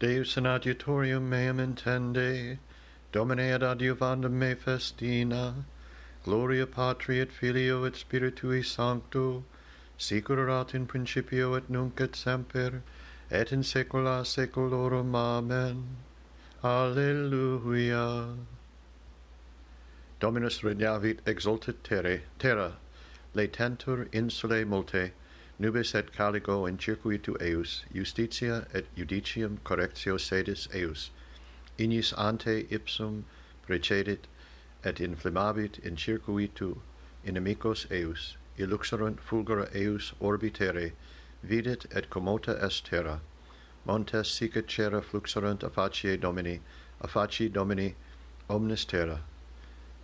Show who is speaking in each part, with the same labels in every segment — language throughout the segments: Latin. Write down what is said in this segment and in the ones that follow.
Speaker 1: Deus in adiutorium meam intende, Domine ad adiuvandum me festina, Gloria Patri et Filio et Spiritui Sancto, Sicurat in principio et nunc et semper, et in saecula saeculorum. Amen. Alleluia. Dominus regnavit exultet terre, terra, latentur insulae multe, nubes et caligo in circuitu eius, justitia et judicium correctio sedis eius, inis ante ipsum precedit, et inflammabit in circuitu inimicos eius, illuxerunt fulgura eius orbitere, videt et commota est terra, montes sic cera fluxerunt affacie domini, affaci domini omnes terra,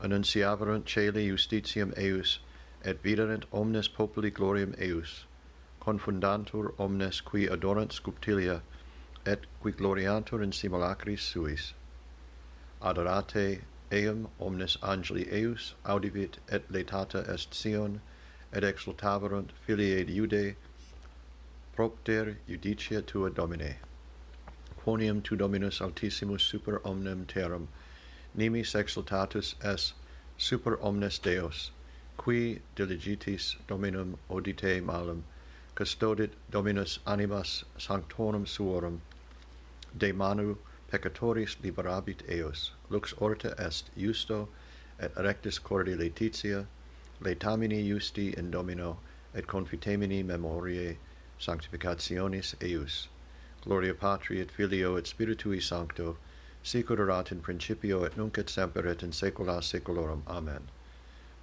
Speaker 1: annunciaverunt celi justitium eius, et viderent omnes populi gloriam eius, confundantur omnes qui adorant sculptilia et qui gloriantur in simulacris suis. Adorate eum omnes angeli eius audivit et laetata est Sion et exultaverunt filiae Iudae propter judicia tua Domine. Quoniam tu Dominus altissimus super omnem terram nimis exultatus es super omnes Deos qui diligitis Dominum odite malum custodit Dominus animas sanctorum suorum, de manu peccatoris liberabit eos, lux orta est justo et rectus cordi letitia, letamini justi in domino, et confitemini memoriae sanctificationis eus Gloria Patri et Filio et Spiritui Sancto, sicur erat in principio et nunc et semper et in saecula saeculorum. Amen.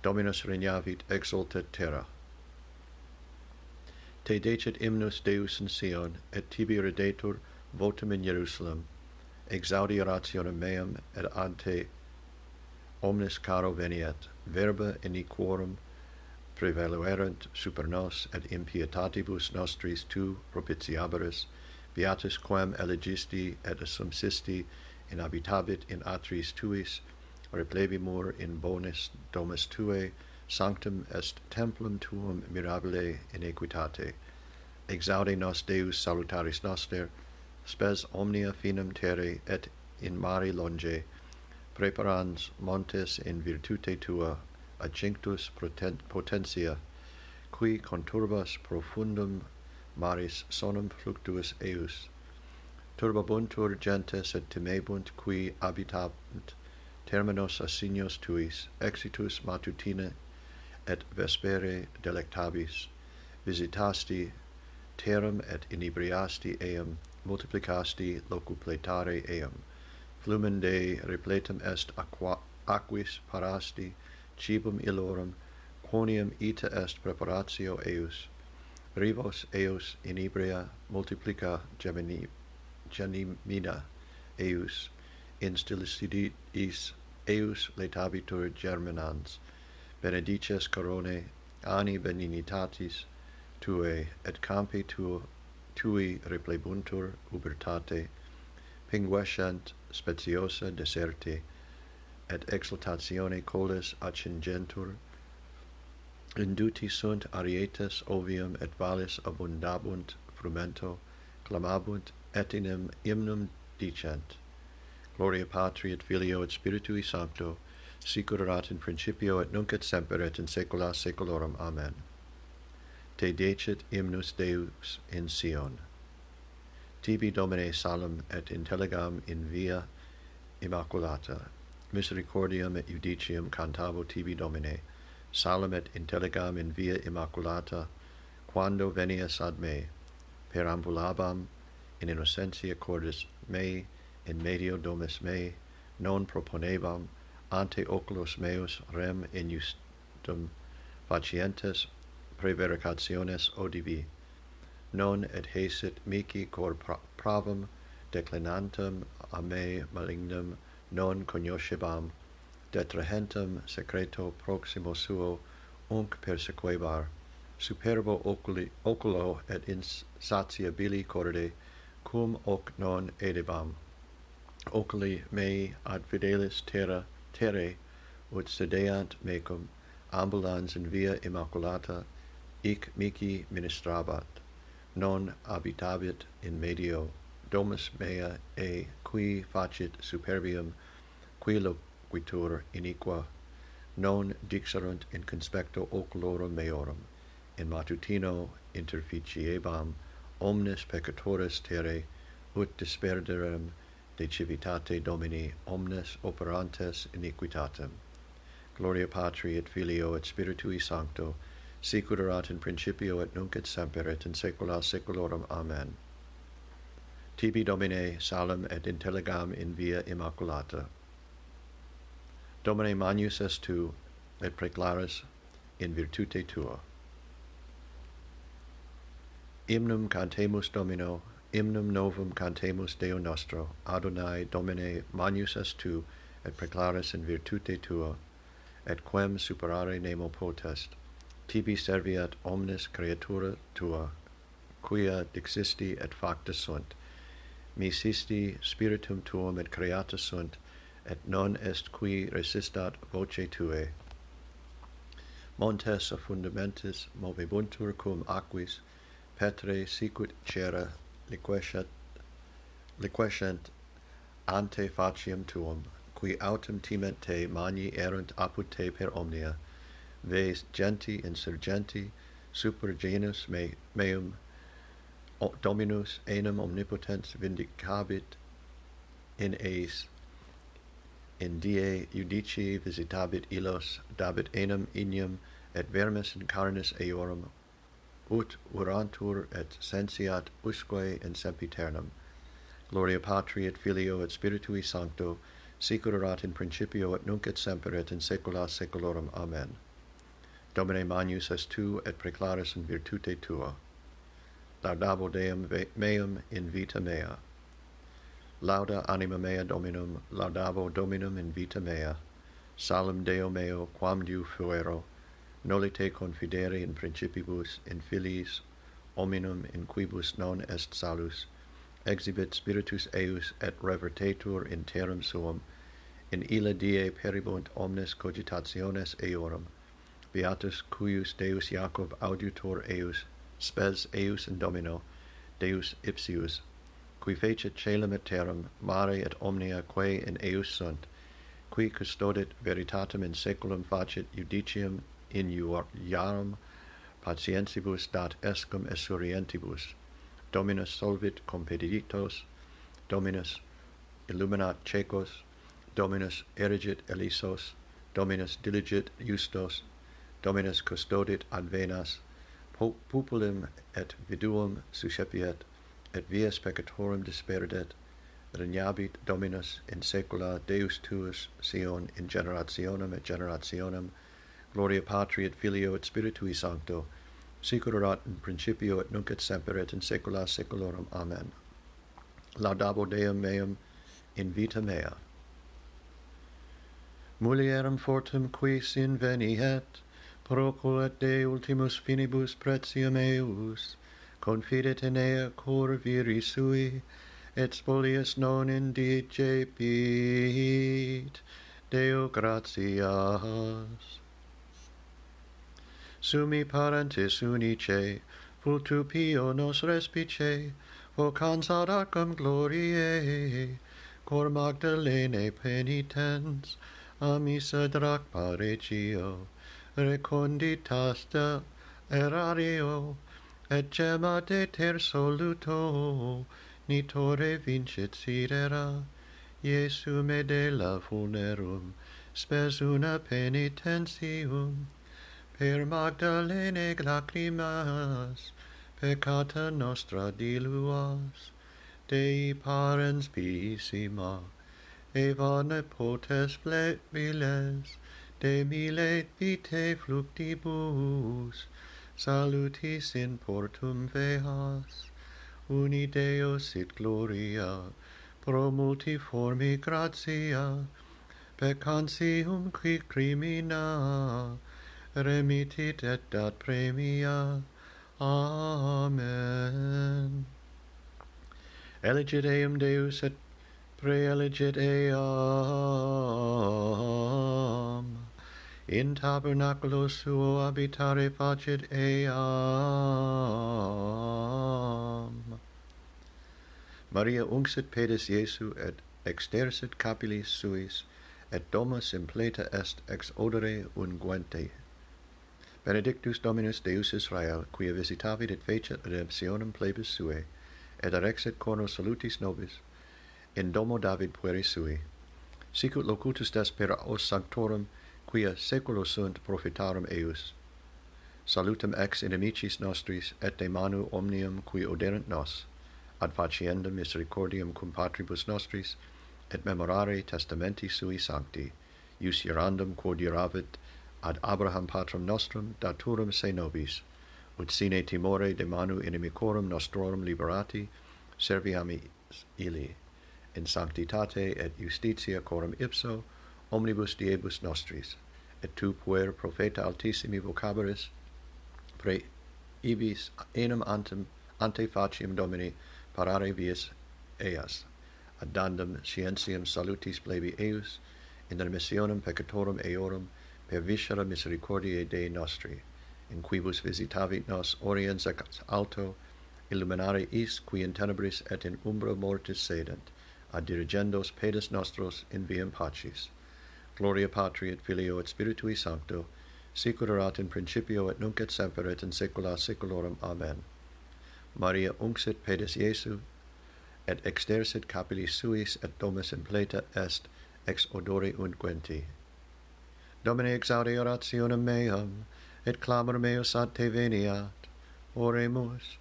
Speaker 1: Dominus regnavit, exultet terra. Te decet imnus Deus in Sion, et tibi redetur votum in Jerusalem. Exaudi rationem meam, et ad te omnes caro veniet, verba in equorum prevaluerent super nos, et impietatibus nostris tu propitiabaris, beatus quam elegisti et assumsisti in habitabit in atris tuis, replebimur in bonis domus tuae, sanctum est templum tuum mirabile in equitate exaudi nos deus salutaris noster spes omnia finem terre et in mari longe preparans montes in virtute tua adjunctus potentia qui conturbas profundum maris sonum fluctuus eus. turbabuntur gentes et timebunt qui habitant terminos assignos tuis exitus matutine et vespere delectabis, visitasti terram et inebriasti eam, multiplicasti locupletare eam, flumen de repletum est aqua, aquis parasti, cibum illorum, quonium ita est preparatio eius, rivos eius inebria multiplica gemini, genimina eius, instilicidis eius letabitur germinans, benedices corone ani benignitatis tuae et campi tuo tui replebuntur ubertate pinguescent speciosa deserte et exultatione coles accingentur induti sunt arietes ovium et valles abundabunt frumento clamabunt et inem hymnum dicent. Gloria patri et filio et spiritui sancto sicurat in principio et nunc et semper et in saecula saeculorum. Amen. Te decet hymnus Deus in Sion. Tibi Domine salem et intelligam in via immaculata. Misericordiam et judicium cantabo tibi Domine. Salem et intelligam in via immaculata, quando venias ad me. Perambulabam in innocentia cordis mei, in medio domus mei, non proponebam ante oculos meus rem injustum facientes prevaricationes odivi. Non et haesit mihi cor pravum declinantem a me malignum non cognoscebam detrahentem secreto proximo suo unc persequebar superbo oculi oculo et insatiabili corde cum hoc non edebam. Oculi mei ad fidelis terra terre ut sedeant mecum ambulans in via immaculata ic mihi ministrabat non habitabit in medio domus mea e qui facit superbium qui loquitur iniqua non dixerunt in conspecto oculorum meorum in matutino interficiebam omnes peccatoris terre ut disperderem de civitate Domini omnes operantes iniquitatem. Gloria Patri et Filio et Spiritui Sancto, sic erat in principio et nunc et semper et in saecula saeculorum. Amen. Tibi Domine salem et intelligam in via immaculata. Domine manius est tu, et preclaris in virtute tua. Imnum cantemus Domino Hymnum novum cantemus Deo nostro, Adonai Domine manius est tu, et preclaris in virtute tua, et quem superare nemo potest. Tibi serviat omnes creatura tua, quia dixisti et facta sunt. Misisti spiritum tuum et creata sunt, et non est qui resistat voce tuae. Montes a fundamentis movebuntur cum aquis, petre sicut cera liquescent liquescent ante faciam tuum qui autem timent te mani erunt apud te per omnia ves genti insurgenti super genus me, meum dominus enim omnipotens vindicabit in eis in die judici visitabit illos dabit enim inium et vermes in carnis eorum ut urantur et sensiat usque in sempiternum. Gloria Patri et Filio et Spiritui Sancto, sicur erat in principio et nunc et semper et in saecula saeculorum. Amen. Domine Magnus est tu et preclaris in virtute tua. Laudabo Deum meum in vita mea. Lauda anima mea Dominum, laudabo Dominum in vita mea. Salem Deo meo, quam diu fuero, Nolite confidere in principibus, in filiis, hominum in quibus non est salus, exhibit spiritus eius et revertetur in terram suum, in illa die peribunt omnes cogitationes eorum, beatus cuius Deus Jacob auditor eius, spes eius in domino, Deus ipsius, qui fecit caelum et terram, mare et omnia quae in eius sunt, qui custodit veritatem in saeculum facit judicium in iam patientibus dat escum esurientibus. Dominus solvit compeditos, Dominus illuminat cecos, Dominus erigit elisos, Dominus diligit justos, Dominus custodit ad venas, populum et viduum suscepiet, et vias peccatorum disperdet, regnabit Dominus in saecula Deus tuus Sion in generationem et generationem Gloria Patri et Filio et Spiritui Sancto, sicut erat in principio et nunc et semper et in saecula saeculorum. Amen. Laudabo Deum meum in vita mea. Mulierum fortum quis inveniet, proculat de ultimus finibus pretium eius, confidet in ea cor viri sui, et spolius non indicepit, Deo gratias sumi parentis unice, vultupio nos respice, vocans ad acum gloriae, cor Magdalene penitens, amisa drac paregio, reconditasta erario, et gemma deter soluto, nitore vincit sidera, Iesu me de la funerum, spes una penitentium, per Magdalene lacrimas, peccata nostra diluas, Dei parens piissima, Eva nepotes plebiles, de mille vitae fluctibus, salutis in portum veas, uni Deo sit gloria, pro multiformi gratia, peccantium qui crimina, remitit et dat premia. Amen. Elegit eum Deus et preelegit eam. In tabernaculo suo habitare facit eam. Maria unxit pedes Iesu et extersit capillis suis, et domus impleta est ex odore unguente benedictus Dominus Deus Israel, quia visitavit et fecit redemptionem plebis suae, et arexit corno salutis nobis, in domo David pueri sui. Sicut locutus desper os sanctorum, quia seculo sunt profitarum eius. Salutem ex inimicis nostris, et de manu omnium qui oderent nos, ad faciendam misericordium cum patribus nostris, et memorare testamenti sui sancti, ius irandum quod iravit, ad Abraham patrum nostrum daturum se nobis, ut sine timore de manu inimicorum nostrorum liberati, serviami ili, in sanctitate et justitia corum ipso, omnibus diebus nostris, et tu puer profeta altissimi vocabaris, pre ibis enim antem, ante faciem domini parare vias eas, addandum scientiam salutis plebi eius, in remissionem peccatorum eorum, per viscera misericordiae Dei nostri, in quibus visitavit nos oriens ac alto, illuminare is qui in tenebris et in umbra mortis sedent, ad dirigendos pedes nostros in viam pacis. Gloria Patri et Filio et Spiritui Sancto, sic erat in principio et nunc et semper et in saecula saeculorum. Amen. Maria unxit pedes Iesu, et extersit capillis suis et domus impleta est, ex odore unguenti. Domine exaudi orationem meam, et clamor meus ad te veniat. Oremus.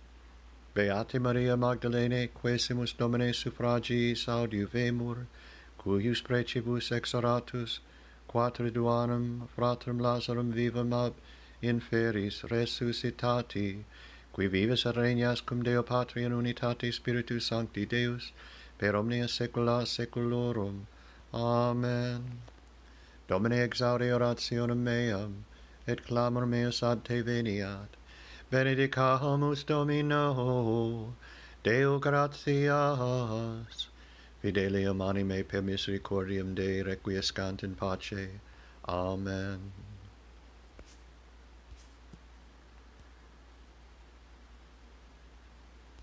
Speaker 1: Beate Maria Magdalene, quesimus Domine suffragiis audiuvemur, cuius precibus exoratus, quatriduanum fratrum Lazarum vivum ab inferis resuscitati, qui vives et regnas cum Deo Patri in unitate Spiritus Sancti Deus, per omnia saecula saeculorum. Amen. Domine exaudi orationem meam, et clamor meus ad te veniat. Benedicamus Domino, Deo gratias. Fidelium anime per misericordiam Dei requiescant in pace. Amen.